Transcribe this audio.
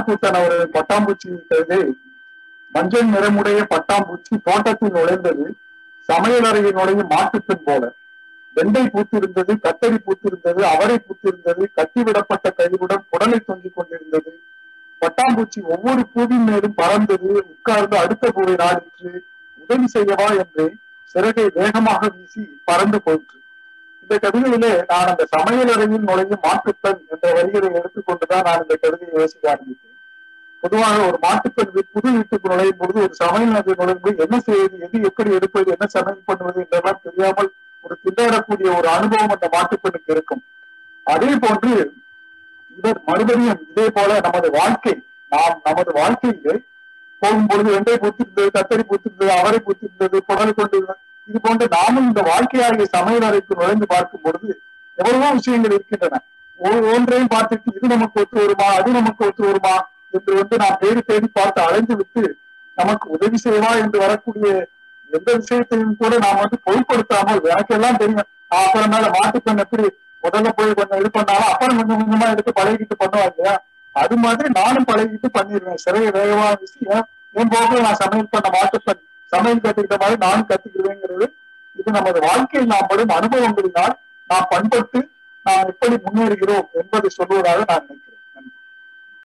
நாகக்கூத்தன் அவர்கள் பட்டாம்பூச்சி கவிதை மஞ்சள் நிறமுடைய பட்டாம்பூச்சி தோட்டத்தில் நுழைந்தது. சமையலறையில் நுழையும் மாட்டுப்பெண் போல. வெண்டை பூத்திருந்தது கத்தரி பூத்திருந்தது அவரை பூத்திருந்தது கட்டிவிடப்பட்ட கையுடன் குடலை தொங்கிக் கொண்டிருந்தது. பட்டாம்பூச்சி ஒவ்வொரு பூவின் மேலும் பறந்தது. உட்கார்ந்து அடுத்த பூவை நாடிற்று உதவி செய்யவா என்று சிறகை வேகமாக வீசி பறந்து போயிற்று. இந்த கவிதையிலே நான் அந்த சமையலறையில் நுழையும் மாட்டுப்பெண் என்ற வரிகளை எடுத்துக்கொண்டுதான் நான் இந்த கவிதையை யோசிக்க ஆரம்பித்தேன். பொதுவாக ஒரு மாட்டுப்பெண் புது வீட்டுக்கு நுழையும் பொழுது ஒரு சமையல் நகர் நுழையும் போது என்ன செய்வது எது எப்படி எடுப்பது என்ன சமையல் பண்ணுவது என்றெல்லாம் தெரியாமல் ஒரு திண்டாடக்கூடிய ஒரு அனுபவம் அந்த மாட்டுப்பெண்ணுக்கு இருக்கும். அதே போன்று இவர் மறுபடியும் இதே போல நமது வாழ்க்கை நாம் நமது வாழ்க்கையிலே போகும் பொழுது வெண்டை பூத்திருந்தது கத்தரி பூத்திருந்தது அவரை பூத்திருந்தது புடல் கொண்டிருந்தது. இது போன்று நாமும் இந்த வாழ்க்கையாகிய சமையல் அறைக்கு நுழைந்து பார்க்கும் பொழுது எவ்வளவோ விஷயங்கள் இருக்கின்றன. ஒ- ஒன்றையும் பார்த்துட்டு இது நமக்கு ஒத்து வருமா அது நமக்கு ஒத்து வருமா என்று வந்து நாம் தேடி தேடி பார்த்து அலைந்து விட்டு நமக்கு உதவி செய்வா என்று வரக்கூடிய எந்த விஷயத்தையும் கூட நாம் வந்து பொருட்படுத்தாமல் எனக்கு எல்லாம் தெரியும் அப்புறம் மேல மாட்டுப்பெண் எப்படி முதல்ல போய் கொஞ்சம் இது பண்ணாலும் அப்புறம் கொஞ்சம் கொஞ்சமா எடுத்து பழகிட்டு பண்ணுவா இல்லையா? அது மாதிரி நானும் பழகிட்டு பண்ணிடுவேன். சிறைய வேகமா விஷயம் ஏன்? என் போக நான் சமையல் பண்ண மாட்டுப்பெண் சமையல் கத்துக்கிட்ட மாதிரி நானும் கத்துக்கிடுவேங்கிறது இது நமது வாழ்க்கையில் நாம் படும் அனுபவங்களினால் நாம் பண்பட்டு நாம் எப்படி முன்னேறுகிறோம் என்பதை சொல்வதாக நான் நினைக்கிறேன்.